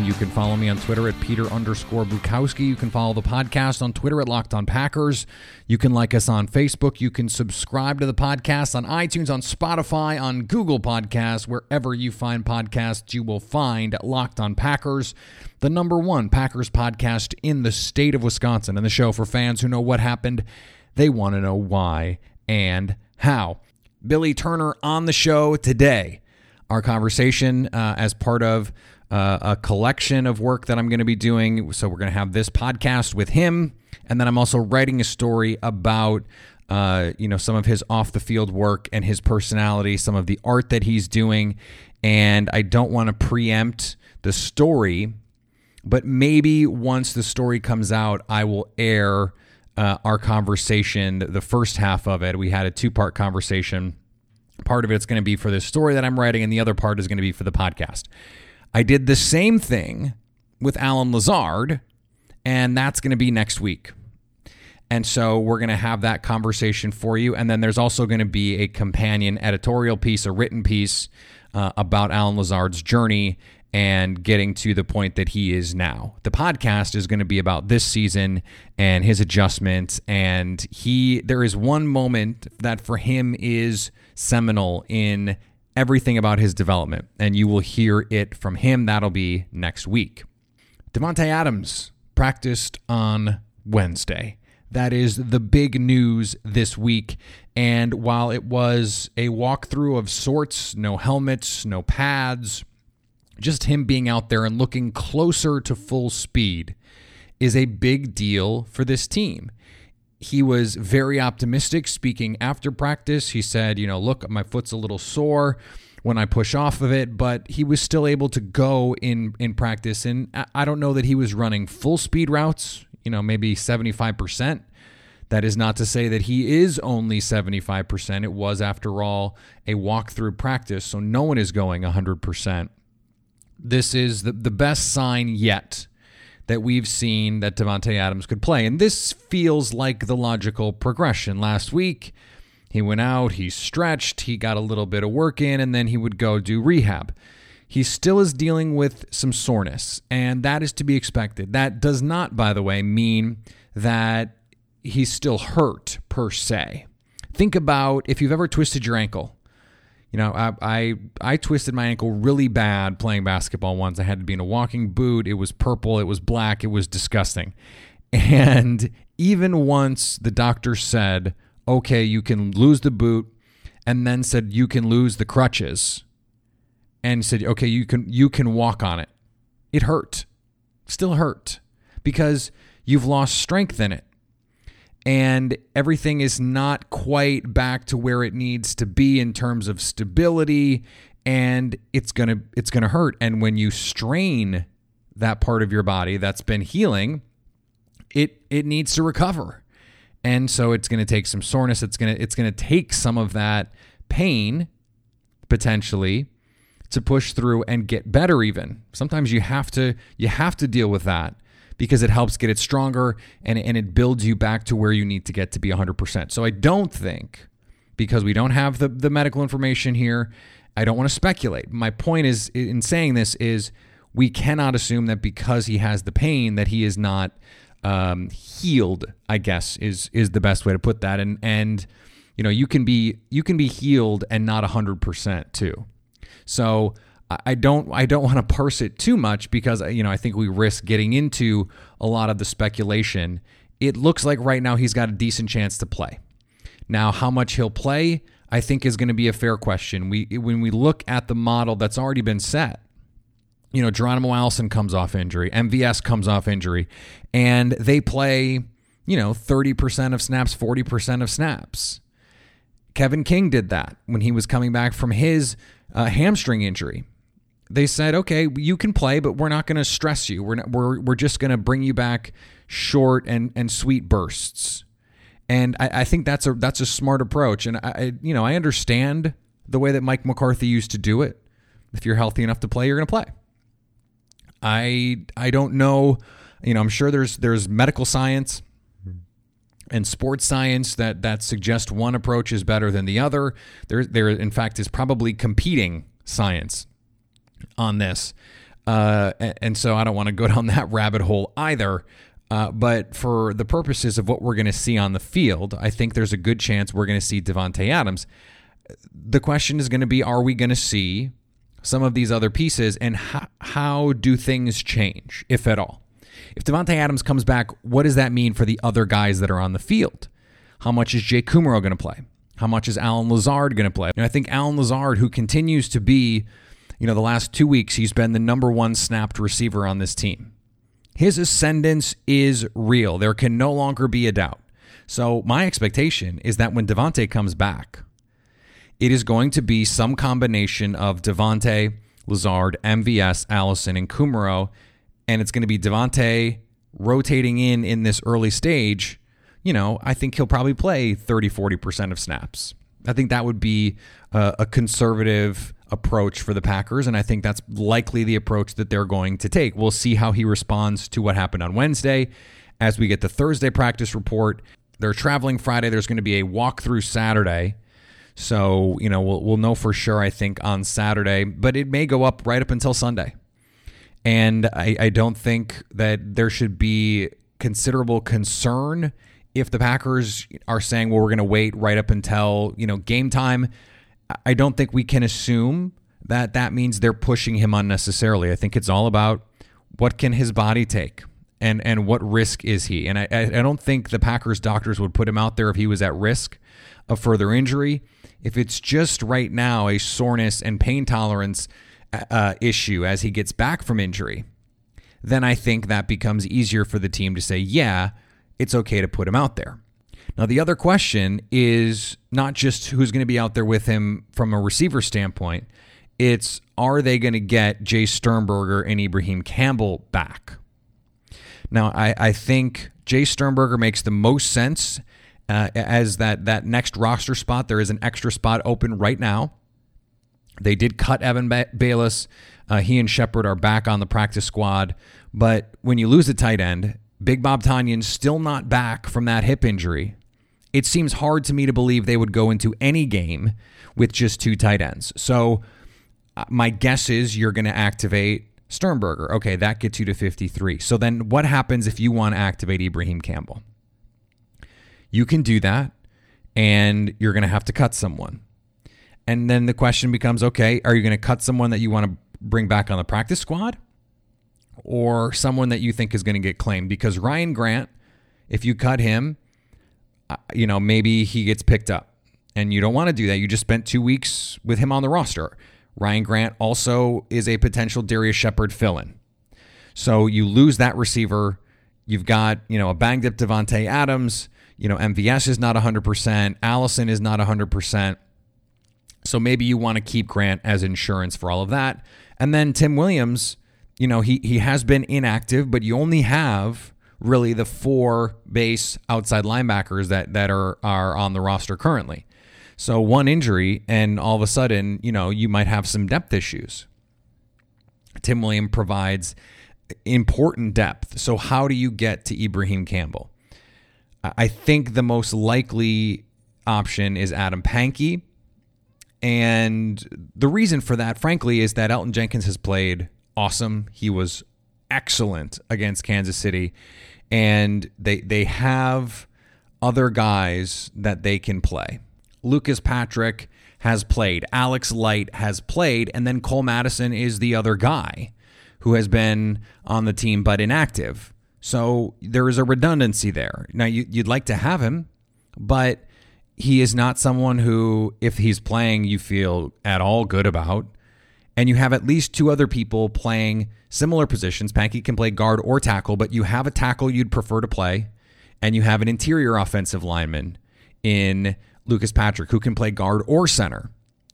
And you can follow me on Twitter at Peter underscore Bukowski. You can follow the podcast on Twitter at Locked On Packers. You can like us on Facebook. You can subscribe to the podcast on iTunes, on Spotify, on Google Podcasts. Wherever you find podcasts, you will find Locked On Packers, the number one Packers podcast in the state of Wisconsin. And the show for fans who know what happened, they want to know why and how. Billy Turner on the show today. Our conversation uh, as part of uh, a collection of work that I'm going to be doing. So we're going to have this podcast with him, and then I'm also writing a story about. Uh, you know some of his off the field work and his personality, some of the art that he's doing, and I don't want to preempt the story, but maybe once the story comes out, I will air uh, our conversation, the first half of it. We had a two part conversation. Part of it's going to be for this story that I'm writing, and the other part is going to be for the podcast. I did the same thing with Allen Lazard, and that's going to be next week. And so we're going to have that conversation for you. And then there's also going to be a companion editorial piece, a written piece uh, about Allen Lazard's journey and getting to the point that he is now. The podcast is going to be about this season and his adjustments. And he, there is one moment that for him is seminal in everything about his development, and you will hear it from him. That'll be next week. Davante Adams practiced on Wednesday. That is the big news this week. And while it was a walkthrough of sorts, no helmets, no pads, just him being out there and looking closer to full speed is a big deal for this team he was very optimistic speaking after practice. He said, you know, look, my foot's a little sore when I push off of it, but he was still able to go in in practice and I don't know that he was running full speed routes, you know, maybe 75%. That is not to say that he is only 75%. It was after all a walkthrough practice, so no one is going 100%. This is the, the best sign yet that we've seen that Davante Adams could play. And this feels like the logical progression. Last week, he went out, he stretched, he got a little bit of work in, and then he would go do rehab. He still is dealing with some soreness, and that is to be expected. That does not, by the way, mean that he's still hurt per se. Think about if you've ever twisted your ankle you know, I, I, I twisted my ankle really bad playing basketball once. I had to be in a walking boot. It was purple. It was black. It was disgusting. And even once the doctor said, "Okay, you can lose the boot," and then said you can lose the crutches, and said, "Okay, you can you can walk on it," it hurt. Still hurt because you've lost strength in it and everything is not quite back to where it needs to be in terms of stability and it's going to it's going to hurt. And when you strain that part of your body that's been healing it it needs to recover. And so it's going to take some soreness. It's going to it's going to take some of that pain potentially to push through and get better even. Sometimes you have to you have to deal with that because it helps get it stronger and, and it builds you back to where you need to get to be 100%. So I don't think, because we don't have the, the medical information here, I don't want to speculate. My point is in saying this is we cannot assume that because he has the pain that he is not um, healed. I guess is is the best way to put that. And and you know you can be you can be healed and not hundred percent too. So I don't I don't want to parse it too much because you know I think we risk getting into a lot of the speculation. It looks like right now he's got a decent chance to play. Now, how much he'll play, I think is going to be a fair question. We when we look at the model that's already been set, you know, Geronimo Allison comes off injury, MVS comes off injury, and they play, you know, 30% of snaps, 40% of snaps. Kevin King did that when he was coming back from his uh, hamstring injury. They said, okay, you can play, but we're not going to stress you. We're, not, we're, we're just going to bring you back short and, and sweet bursts. And I, I, think that's a that's a smart approach. And I, you know, I understand the way that Mike McCarthy used to do it. If you're healthy enough to play, you're going to play. I I don't know. You know, I'm sure there's there's medical science and sports science that that suggest one approach is better than the other. There there in fact is probably competing science on this. Uh, and so I don't want to go down that rabbit hole either. Uh, but for the purposes of what we're going to see on the field, I think there's a good chance we're going to see Davante Adams. The question is going to be: Are we going to see some of these other pieces, and how, how do things change, if at all? If Davante Adams comes back, what does that mean for the other guys that are on the field? How much is Jake Kumerow going to play? How much is Allen Lazard going to play? And I think Allen Lazard, who continues to be, you know, the last two weeks, he's been the number one snapped receiver on this team. His ascendance is real. There can no longer be a doubt. So my expectation is that when Davante comes back, it is going to be some combination of Davante, Lazard, MVS, Allison, and Kumerow. and it's going to be Davante rotating in in this early stage. You know, I think he'll probably play 30, 40% of snaps. I think that would be a, a conservative approach for the Packers, and I think that's likely the approach that they're going to take. We'll see how he responds to what happened on Wednesday. As we get the Thursday practice report, they're traveling Friday. There's going to be a walkthrough Saturday. So, you know, we'll, we'll know for sure, I think, on Saturday, but it may go up right up until Sunday. And I, I don't think that there should be considerable concern if the Packers are saying, well, we're going to wait right up until, you know, game time. I don't think we can assume that that means they're pushing him unnecessarily. I think it's all about what can his body take and and what risk is he. And I, I don't think the Packers doctors would put him out there if he was at risk of further injury. If it's just right now a soreness and pain tolerance uh, issue as he gets back from injury, then I think that becomes easier for the team to say, yeah, it's okay to put him out there. Now, the other question is not just who's going to be out there with him from a receiver standpoint, it's are they going to get Jace Sternberger and Ibraheim Campbell back? Now, I, I think Jace Sternberger makes the most sense uh, as that, that next roster spot. There is an extra spot open right now. They did cut Evan ba- Baylis. Uh, he and Shepherd are back on the practice squad. But when you lose a tight end, Big Bob Tonyan's still not back from that hip injury. It seems hard to me to believe they would go into any game with just two tight ends. So uh, my guess is you're going to activate Sternberger. Okay, that gets you to 53. So then what happens if you want to activate Ibraheim Campbell? You can do that, and you're going to have to cut someone. And then the question becomes okay, are you going to cut someone that you want to bring back on the practice squad? Or someone that you think is going to get claimed? Because Ryan Grant, if you cut him, Uh, you know, maybe he gets picked up. And you don't want to do that. You just spent two weeks with him on the roster. Ryan Grant also is a potential Darius Shepherd fill in. So you lose that receiver. You've got, you know, a banged up Davante Adams. You know, MVS is not 100%. Allison is not 100%. So maybe you want to keep Grant as insurance for all of that. And then Tim Williams, you know, he he has been inactive, but you only have really the four base outside linebackers that that are are on the roster currently. So one injury and all of a sudden, you know, you might have some depth issues. Tim Williams provides important depth. So how do you get to Ibraheim Campbell? I think the most likely option is Adam Pankey. And the reason for that, frankly, is that Elgton Jenkins has played awesome. He was excellent against Kansas City. And they they have other guys that they can play. Lucas Patrick has played. Alex Light has played. And then Cole Madison is the other guy who has been on the team but inactive. So there is a redundancy there. Now, you, would like to have him, but he is not someone who, if he's playing, you feel at all good about. And you have at least two other people playing similar positions. Pankey can play guard or tackle, but you have a tackle you'd prefer to play, and you have an interior offensive lineman in Lucas Patrick who can play guard or center,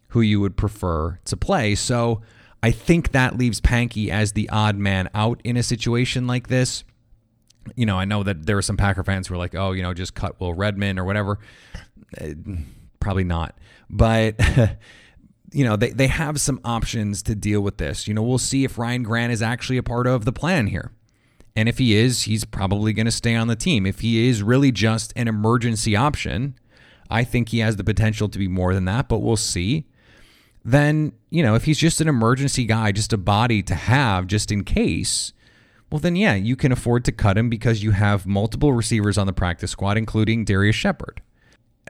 who you would prefer to play. So I think that leaves Pankey as the odd man out in a situation like this. You know, I know that there are some Packer fans who are like, oh, you know, just cut Will Redmond or whatever. Uh, probably not. But. you know, they, they have some options to deal with this. You know, we'll see if Ryan Grant is actually a part of the plan here. And if he is, he's probably going to stay on the team. If he is really just an emergency option, I think he has the potential to be more than that, but we'll see. Then, you know, if he's just an emergency guy, just a body to have just in case, well, then, yeah, you can afford to cut him because you have multiple receivers on the practice squad, including Darius Shepherd.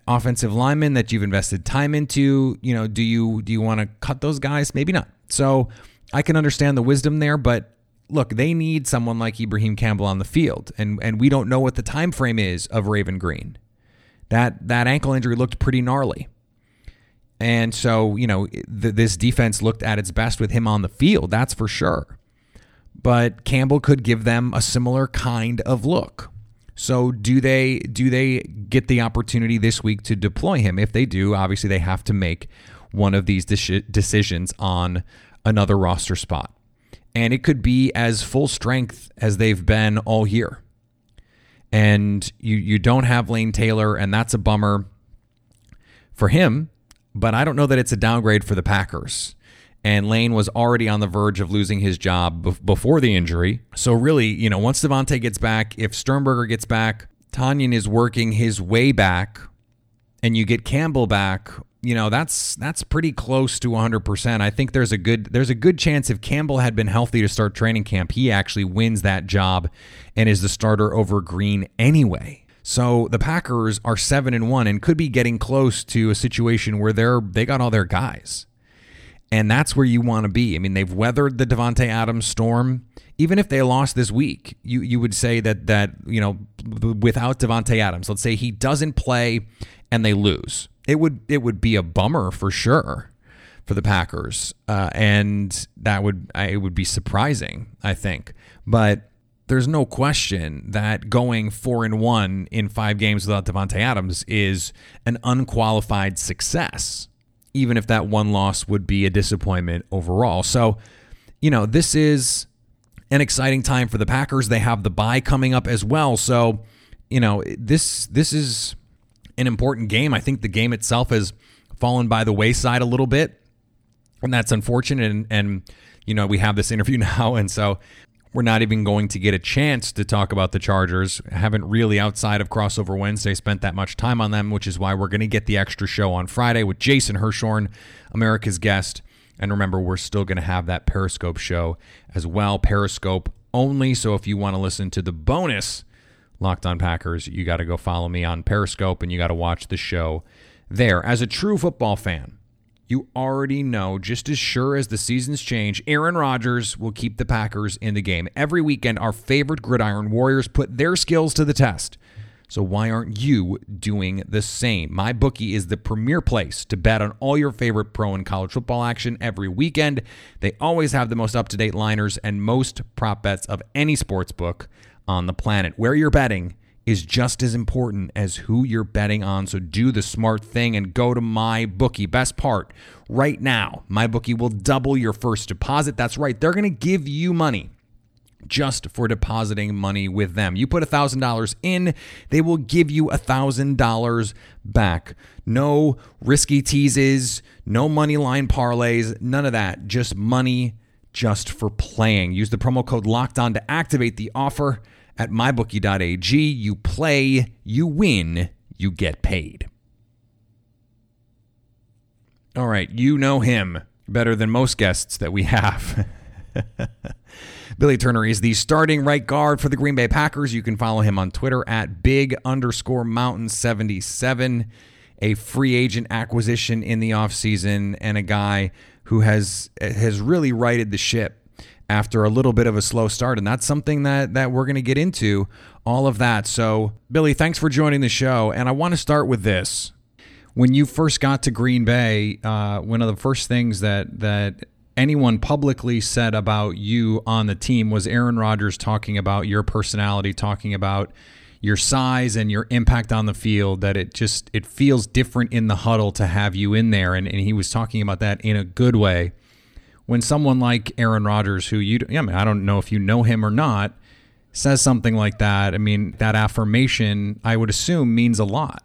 Offensive linemen that you've invested time into, you know, do you do you want to cut those guys? Maybe not. So I can understand the wisdom there, but look, they need someone like Ibraheim Campbell on the field, and and we don't know what the time frame is of Raven Greene. That that ankle injury looked pretty gnarly, and so you know th- this defense looked at its best with him on the field. That's for sure. But Campbell could give them a similar kind of look. So do they do they get the opportunity this week to deploy him? If they do, obviously they have to make one of these de- decisions on another roster spot and it could be as full strength as they've been all year. And you you don't have Lane Taylor, and that's a bummer for him. But I don't know that it's a downgrade for the Packers. And Lane was already on the verge of losing his job before the injury. So really, you know, once Davante gets back, if Sternberger gets back, Tonyan is working his way back, and you get Campbell back, you know that's that's pretty close to 100%. I think there's a good there's a good chance if Campbell had been healthy to start training camp, he actually wins that job and is the starter over Greene anyway. So the Packers are 7 and 1 and could be getting close to a situation where they're they got all their guys. And that's where you want to be. I mean, they've weathered the Davante Adams storm. Even if they lost this week, you you would say that that, you know, without Davante Adams, let's say he doesn't play and they lose it would it would be a bummer for sure for the Packers, uh, and that would I, it would be surprising, I think. But there's no question that going four and one in five games without Davante Adams is an unqualified success, even if that one loss would be a disappointment overall. So, you know, this is an exciting time for the Packers. They have the bye coming up as well. So, you know, this this is an important game. I think the game itself has fallen by the wayside a little bit, and that's unfortunate. And, and you know, we have this interview now, and so we're not even going to get a chance to talk about the Chargers. I haven't really, outside of Crossover Wednesday, spent that much time on them, which is why we're going to get the extra show on Friday with Jason Hirschhorn, America's guest. And remember, we're still going to have that Periscope show as well. Periscope only. So if you want to listen to the bonus Locked On Packers, you got to go follow me on Periscope and you got to watch the show there. As a true football fan, you already know just as sure as the seasons change, Aaron Rodgers will keep the Packers in the game. Every weekend, our favorite gridiron warriors put their skills to the test. So why aren't you doing the same? My bookie is the premier place to bet on all your favorite pro and college football action every weekend. They always have the most up-to-date liners and most prop bets of any sports book on the planet. Where you're betting is just as important as who you're betting on. So do the smart thing and go to my bookie. Best part, right now, my bookie will double your first deposit. That's right. They're going to give you money just for depositing money with them. You put $1,000 in, they will give you $1,000 back. No risky teases, no money line parlays, none of that. Just money just for playing. Use the promo code locked on to activate the offer at mybookie.ag. You play, you win, you get paid. All right, you know him better than most guests that we have. Billy Turner is the starting right guard for the Green Bay Packers. You can follow him on Twitter at big underscore mountain 77, a free agent acquisition in the offseason and a guy who has has really righted the ship after a little bit of a slow start. And that's something that, that we're going to get into, all of that. So, Billy, thanks for joining the show. And I want to start with this. When you first got to Green Bay, uh, one of the first things that, that anyone publicly said about you on the team was Aaron Rodgers talking about your personality, talking about your size and your impact on the field that it just it feels different in the huddle to have you in there and, and he was talking about that in a good way when someone like Aaron Rodgers who you I mean I don't know if you know him or not says something like that I mean that affirmation I would assume means a lot.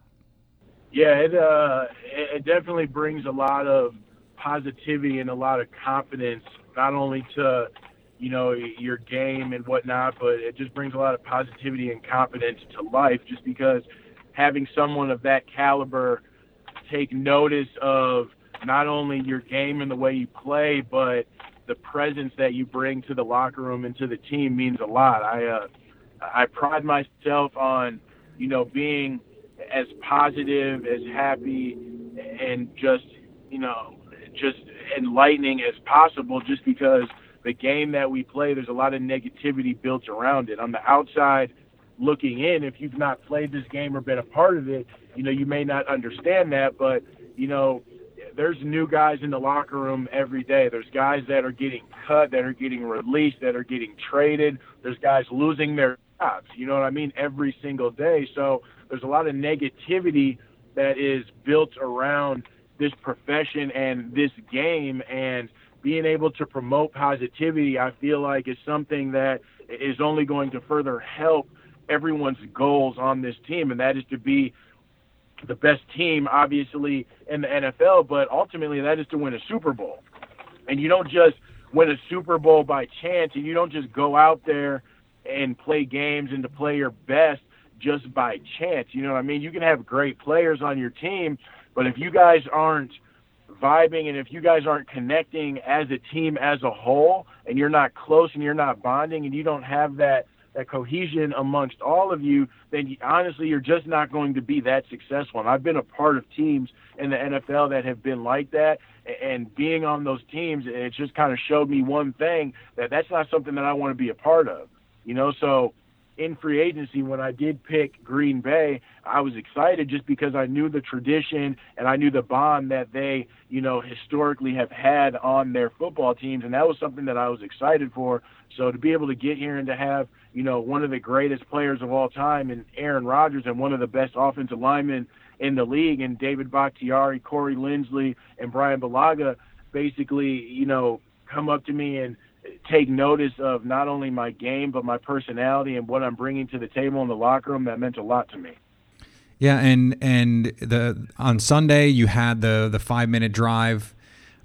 Yeah it uh it definitely brings a lot of positivity and a lot of confidence not only to you know, your game and whatnot, but it just brings a lot of positivity and confidence to life just because having someone of that caliber take notice of not only your game and the way you play, but the presence that you bring to the locker room and to the team means a lot. I uh, I pride myself on you know being as positive, as happy, and just you know just enlightening as possible, just because the game that we play, there's a lot of negativity built around it. On the outside looking in, if you've not played this game or been a part of it, you know, you may not understand that, but, you know, there's new guys in the locker room every day. There's guys that are getting cut, that are getting released, that are getting traded. There's guys losing their jobs. You know what I mean? Every single day. So there's a lot of negativity that is built around this profession and this game. And being able to promote positivity, I feel like is something that is only going to further help everyone's goals on this team, and that is to be the best team, obviously, in the NFL, but ultimately that is to win a Super Bowl. And you don't just win a Super Bowl by chance, and you don't just go out there and play games and to play your best just by chance. You know what I mean? You can have great players on your team, but if you guys aren't – vibing and if you guys aren't connecting as a team as a whole and you're not close and you're not bonding and you don't have that that cohesion amongst all of you, then you, honestly you're just not going to be that successful. And I've been a part of teams in the NFL that have been like that, and being on those teams, it just kind of showed me one thing that that's not something that I want to be a part of. You know, so in free agency when I did pick Green Bay, I was excited just because I knew the tradition and I knew the bond that they, you know, historically have had on their football teams and that was something that I was excited for. So to be able to get here and to have, you know, one of the greatest players of all time and Aaron Rodgers and one of the best offensive linemen in the league and David Bakhtiari, Corey Linsley and Brian Bulaga basically, you know, come up to me and take notice of not only my game but my personality and what I'm bringing to the table in the locker room. That meant a lot to me. Yeah, and and the on Sunday you had the the five minute drive.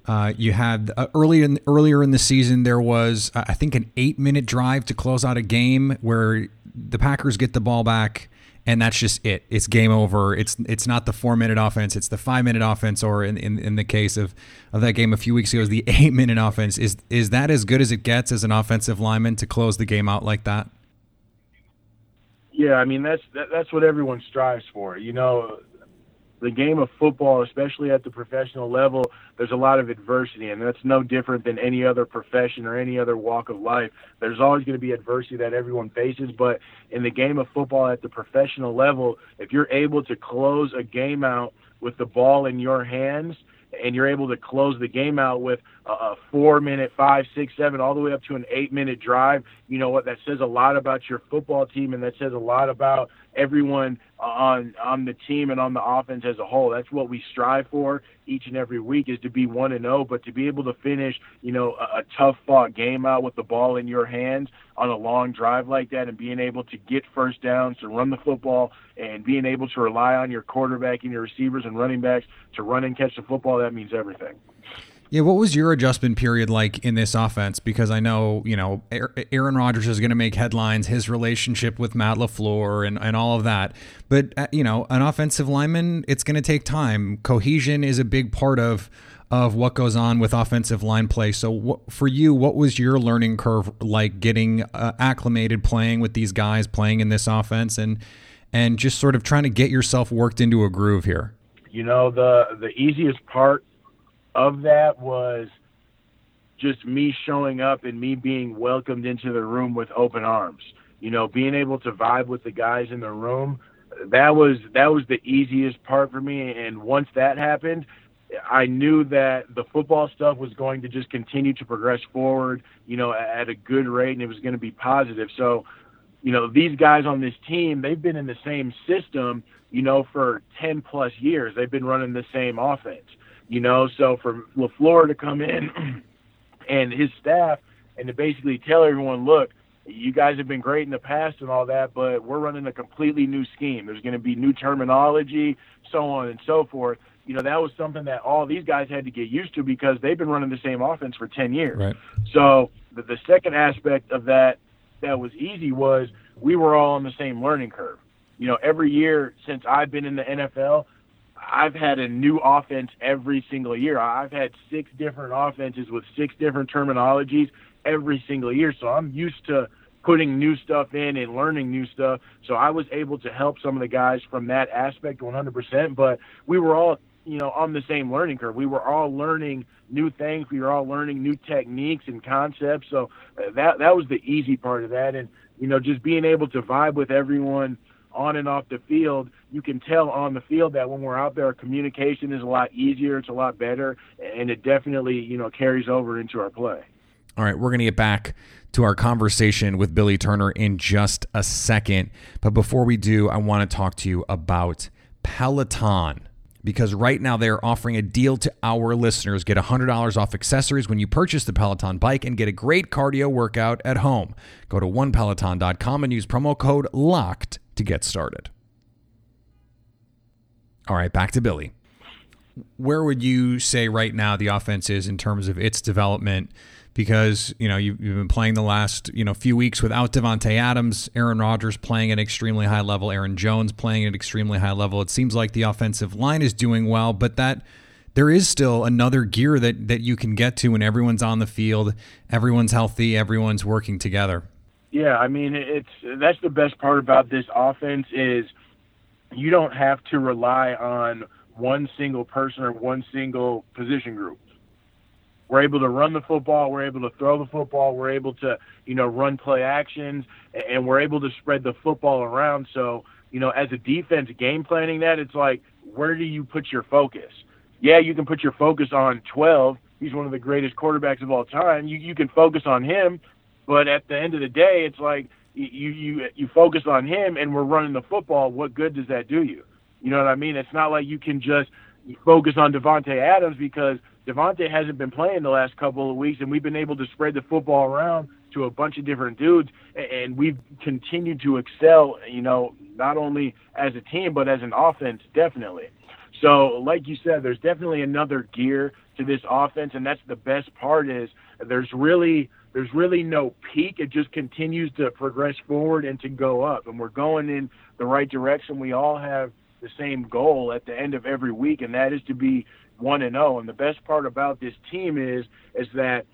Uh, you had uh, early in, earlier in the season there was uh, I think an eight minute drive to close out a game where the Packers get the ball back and that's just it. It's game over. It's it's not the four minute offense. It's the five minute offense, or in, in, in the case of, of that game a few weeks ago, is the eight minute offense. Is is that as good as it gets as an offensive lineman to close the game out like that? Yeah, I mean that's that, that's what everyone strives for. You know, the game of football, especially at the professional level, there's a lot of adversity, and that's no different than any other profession or any other walk of life. There's always going to be adversity that everyone faces, but in the game of football at the professional level, if you're able to close a game out with the ball in your hands, and you're able to close the game out with a, four minute, five, six, seven, all the way up to an eight minute drive, you know what? That says a lot about your football team, and that says a lot about everyone on on the team and on the offense as a whole. That's what we strive for each and every week is to be one and zero, oh, but to be able to finish, you know, a, a tough fought game out with the ball in your hands on a long drive like that, and being able to get first downs, to run the football, and being able to rely on your quarterback and your receivers and running backs to run and catch the football, that means everything. Yeah, what was your adjustment period like in this offense? Because I know, you know, Aaron Rodgers is going to make headlines, his relationship with Matt LaFleur and, and all of that. But, uh, you know, an offensive lineman, it's going to take time. Cohesion is a big part of of what goes on with offensive line play. So, for you, what was your learning curve like getting uh, acclimated playing with these guys, playing in this offense, and and just sort of trying to get yourself worked into a groove here? You know, the the easiest part of that was just me showing up and me being welcomed into the room with open arms. You know, being able to vibe with the guys in the room, that was that was the easiest part for me and once that happened, I knew that the football stuff was going to just continue to progress forward, you know, at a good rate and it was going to be positive. So you know, these guys on this team, they've been in the same system, you know, for 10 plus years. They've been running the same offense, you know. So for LaFleur to come in and his staff and to basically tell everyone, look, you guys have been great in the past and all that, but we're running a completely new scheme. There's going to be new terminology, so on and so forth. You know, that was something that all these guys had to get used to because they've been running the same offense for 10 years. Right. So the, the second aspect of that that was easy was we were all on the same learning curve. You know, every year since I've been in the NFL, I've had a new offense every single year. I've had six different offenses with six different terminologies every single year. So I'm used to putting new stuff in and learning new stuff. So I was able to help some of the guys from that aspect 100%. But we were all, you know, on the same learning curve. We were all learning new things. We were all learning new techniques and concepts. So uh, that that was the easy part of that. And you know, just being able to vibe with everyone on and off the field, you can tell on the field that when we're out there, communication is a lot easier. It's a lot better, and it definitely you know carries over into our play. All right, we're going to get back to our conversation with Billy Turner in just a second. But before we do, I want to talk to you about Peloton. Because right now they're offering a deal to our listeners. Get $100 off accessories when you purchase the Peloton bike and get a great cardio workout at home. Go to onepeloton.com and use promo code LOCKED to get started. All right, back to Billy. Where would you say right now the offense is in terms of its development? Because you know you've, you've been playing the last you know few weeks without Davante Adams, Aaron Rodgers playing at an extremely high level, Aaron Jones playing at an extremely high level. It seems like the offensive line is doing well, but that there is still another gear that that you can get to when everyone's on the field, everyone's healthy, everyone's working together. Yeah, I mean it's that's the best part about this offense is you don't have to rely on one single person or one single position group we're able to run the football. We're able to throw the football. We're able to, you know, run play actions, and we're able to spread the football around. So, you know, as a defense, game planning that, it's like, where do you put your focus? Yeah, you can put your focus on 12. He's one of the greatest quarterbacks of all time. You you can focus on him, but at the end of the day, it's like you you you focus on him, and we're running the football. What good does that do you? You know what I mean? It's not like you can just focus on Davante Adams because Davante hasn't been playing the last couple of weeks, and we've been able to spread the football around to a bunch of different dudes, and we've continued to excel. You know, not only as a team but as an offense, definitely. So, like you said, there's definitely another gear to this offense, and that's the best part is there's really there's really no peak. It just continues to progress forward and to go up, and we're going in the right direction. We all have the same goal at the end of every week, and that is to be one and zero. Oh. And the best part about this team is is that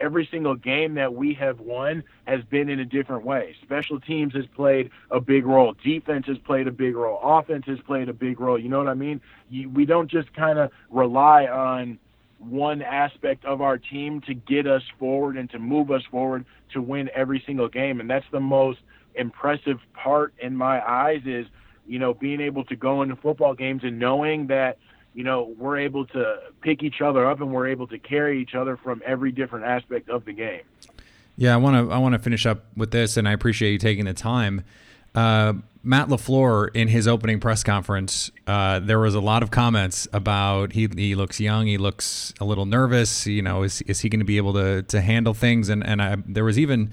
every single game that we have won has been in a different way. Special teams has played a big role. Defense has played a big role. Offense has played a big role. You know what I mean? You, we don't just kind of rely on one aspect of our team to get us forward and to move us forward to win every single game. And that's the most impressive part in my eyes is, you know, being able to go into football games and knowing that – you know, we're able to pick each other up and we're able to carry each other from every different aspect of the game. Yeah, I want to I want to finish up with this, and I appreciate you taking the time. Uh, Matt LaFleur in his opening press conference, uh, there was a lot of comments about he he looks young, he looks a little nervous. You know, is is he going to be able to to handle things? And and I, there was even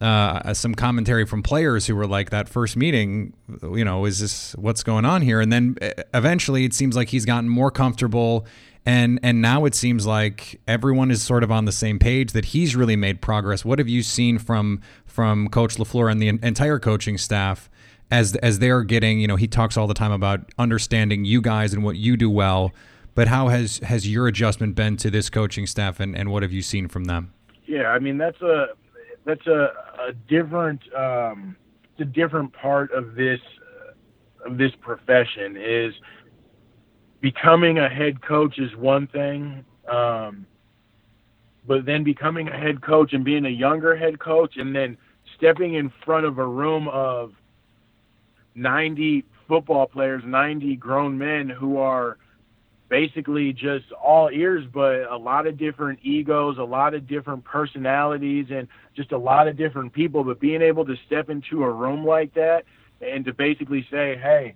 uh, some commentary from players who were like, that first meeting, you know, is this what's going on here? And then uh, eventually it seems like he's gotten more comfortable. And, and now it seems like everyone is sort of on the same page that he's really made progress. What have you seen from from Coach Lafleur and the entire coaching staff as as they're getting? You know, he talks all the time about understanding you guys and what you do well. But how has has your adjustment been to this coaching staff, and, and what have you seen from them? Yeah, I mean that's a that's a, a different um, a different part of this uh, of this profession is becoming a head coach is one thing um, but then becoming a head coach and being a younger head coach and then stepping in front of a room of 90 football players 90 grown men who are basically just all ears, but a lot of different egos, a lot of different personalities, and just a lot of different people. But being able to step into a room like that and to basically say, hey,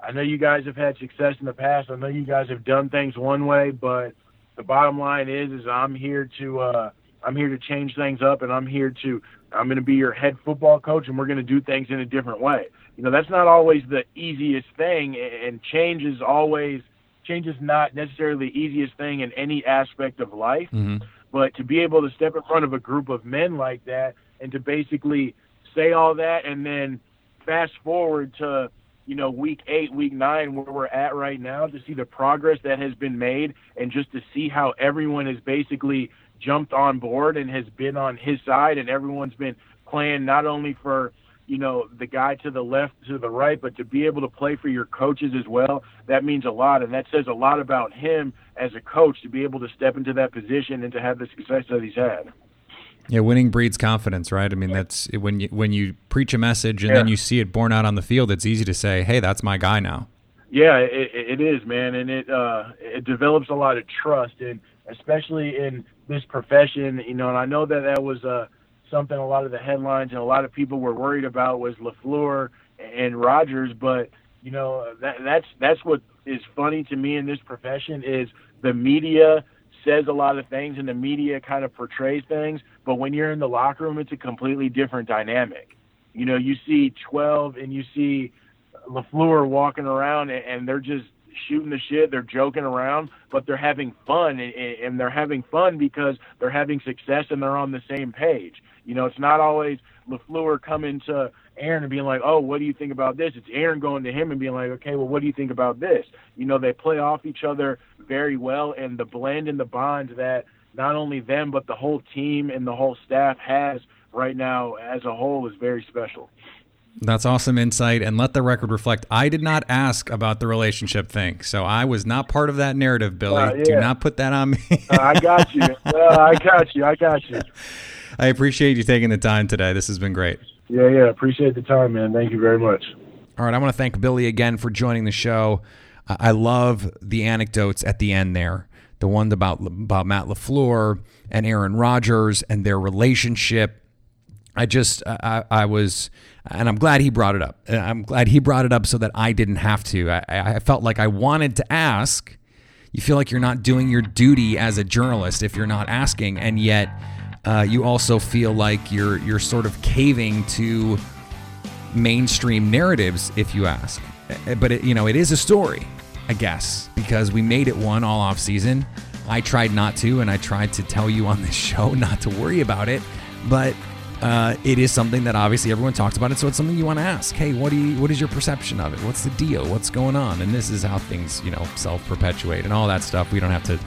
I know you guys have had success in the past. I know you guys have done things one way, but the bottom line is, is I'm here to, uh, I'm here to change things up, and I'm here to, I'm going to be your head football coach, and we're going to do things in a different way. You know, that's not always the easiest thing, and change is always, change is not necessarily the easiest thing in any aspect of life. Mm-hmm. But to be able to step in front of a group of men like that, and to basically say all that, and then fast forward to you know, week eight, week nine, where we're at right now, to see the progress that has been made and just to see how everyone has basically jumped on board and has been on his side and everyone's been playing not only for, you know, the guy to the left, to the right, but to be able to play for your coaches as well, that means a lot. And that says a lot about him as a coach to be able to step into that position and to have the success that he's had. Yeah, winning breeds confidence, right? I mean, that's when you when you preach a message and yeah. then you see it borne out on the field. It's easy to say, "Hey, that's my guy now." Yeah, it, it is, man, and it uh, it develops a lot of trust, and especially in this profession, you know. And I know that that was uh, something a lot of the headlines and a lot of people were worried about was Lafleur and Rodgers, but you know that that's that's what is funny to me in this profession is the media says a lot of things and the media kind of portrays things, but when you're in the locker room, it's a completely different dynamic. You know, you see 12 and you see LaFleur walking around and they're just shooting the shit. They're joking around, but they're having fun and they're having fun because they're having success and they're on the same page. You know, it's not always LaFleur coming to Aaron and being like, "Oh, what do you think about this?" It's Aaron going to him and being like, "Okay, well, what do you think about this?" You know, they play off each other very well, and the blend and the bond that not only them but the whole team and the whole staff has right now as a whole is very special. That's awesome insight. And let the record reflect I did not ask about the relationship thing. So I was not part of that narrative, Billy. Uh, yeah. Do not put that on me. uh, I got you. Uh, I got you. I got you. I appreciate you taking the time today. This has been great. Yeah, yeah. Appreciate the time, man. Thank you very much. All right. I want to thank Billy again for joining the show. I love the anecdotes at the end there. The one about about Matt LaFleur and Aaron Rodgers and their relationship. I just I, I was and I'm glad he brought it up. I'm glad he brought it up so that I didn't have to. I, I felt like I wanted to ask. You feel like you're not doing your duty as a journalist if you're not asking, and yet uh, you also feel like you're you're sort of caving to mainstream narratives if you ask. Uh, but it, you know, it is a story, I guess, because we made it one all off season. I tried not to, and I tried to tell you on this show not to worry about it, but uh, it is something that obviously everyone talks about it. So it's something you want to ask. Hey, what do you? What is your perception of it? What's the deal? What's going on? And this is how things, you know, self perpetuate and all that stuff. We don't have to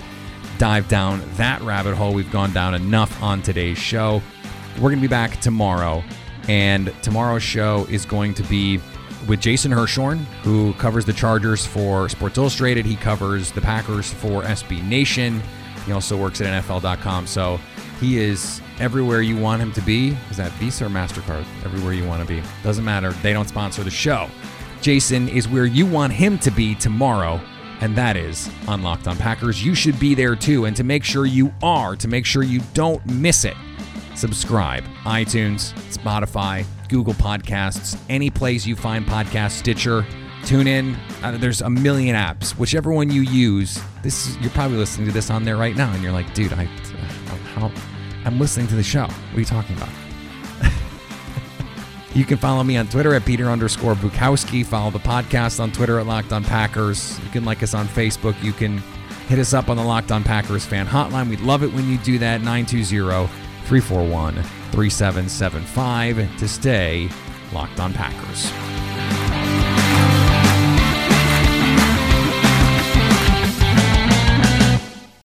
dive down that rabbit hole. We've gone down enough on today's show. We're going to be back tomorrow, and tomorrow's show is going to be with Jason Hirschhorn, who covers the Chargers for Sports Illustrated. He covers the Packers for SB Nation. He also works at NFL.com. So he is everywhere you want him to be. Is that Visa or MasterCard? Everywhere you want to be. Doesn't matter. They don't sponsor the show. Jason is where you want him to be tomorrow and that is Unlocked on Packers. You should be there too. And to make sure you are, to make sure you don't miss it, subscribe. iTunes, Spotify, Google Podcasts, any place you find podcasts, Stitcher, tune in. Uh, there's a million apps. Whichever one you use, this is, you're probably listening to this on there right now, and you're like, dude, I, how, I'm listening to the show. What are you talking about? You can follow me on Twitter at Peter underscore Bukowski. Follow the podcast on Twitter at Locked On Packers. You can like us on Facebook. You can hit us up on the Locked On Packers fan hotline. We'd love it when you do that. 920 341 3775 to stay Locked On Packers.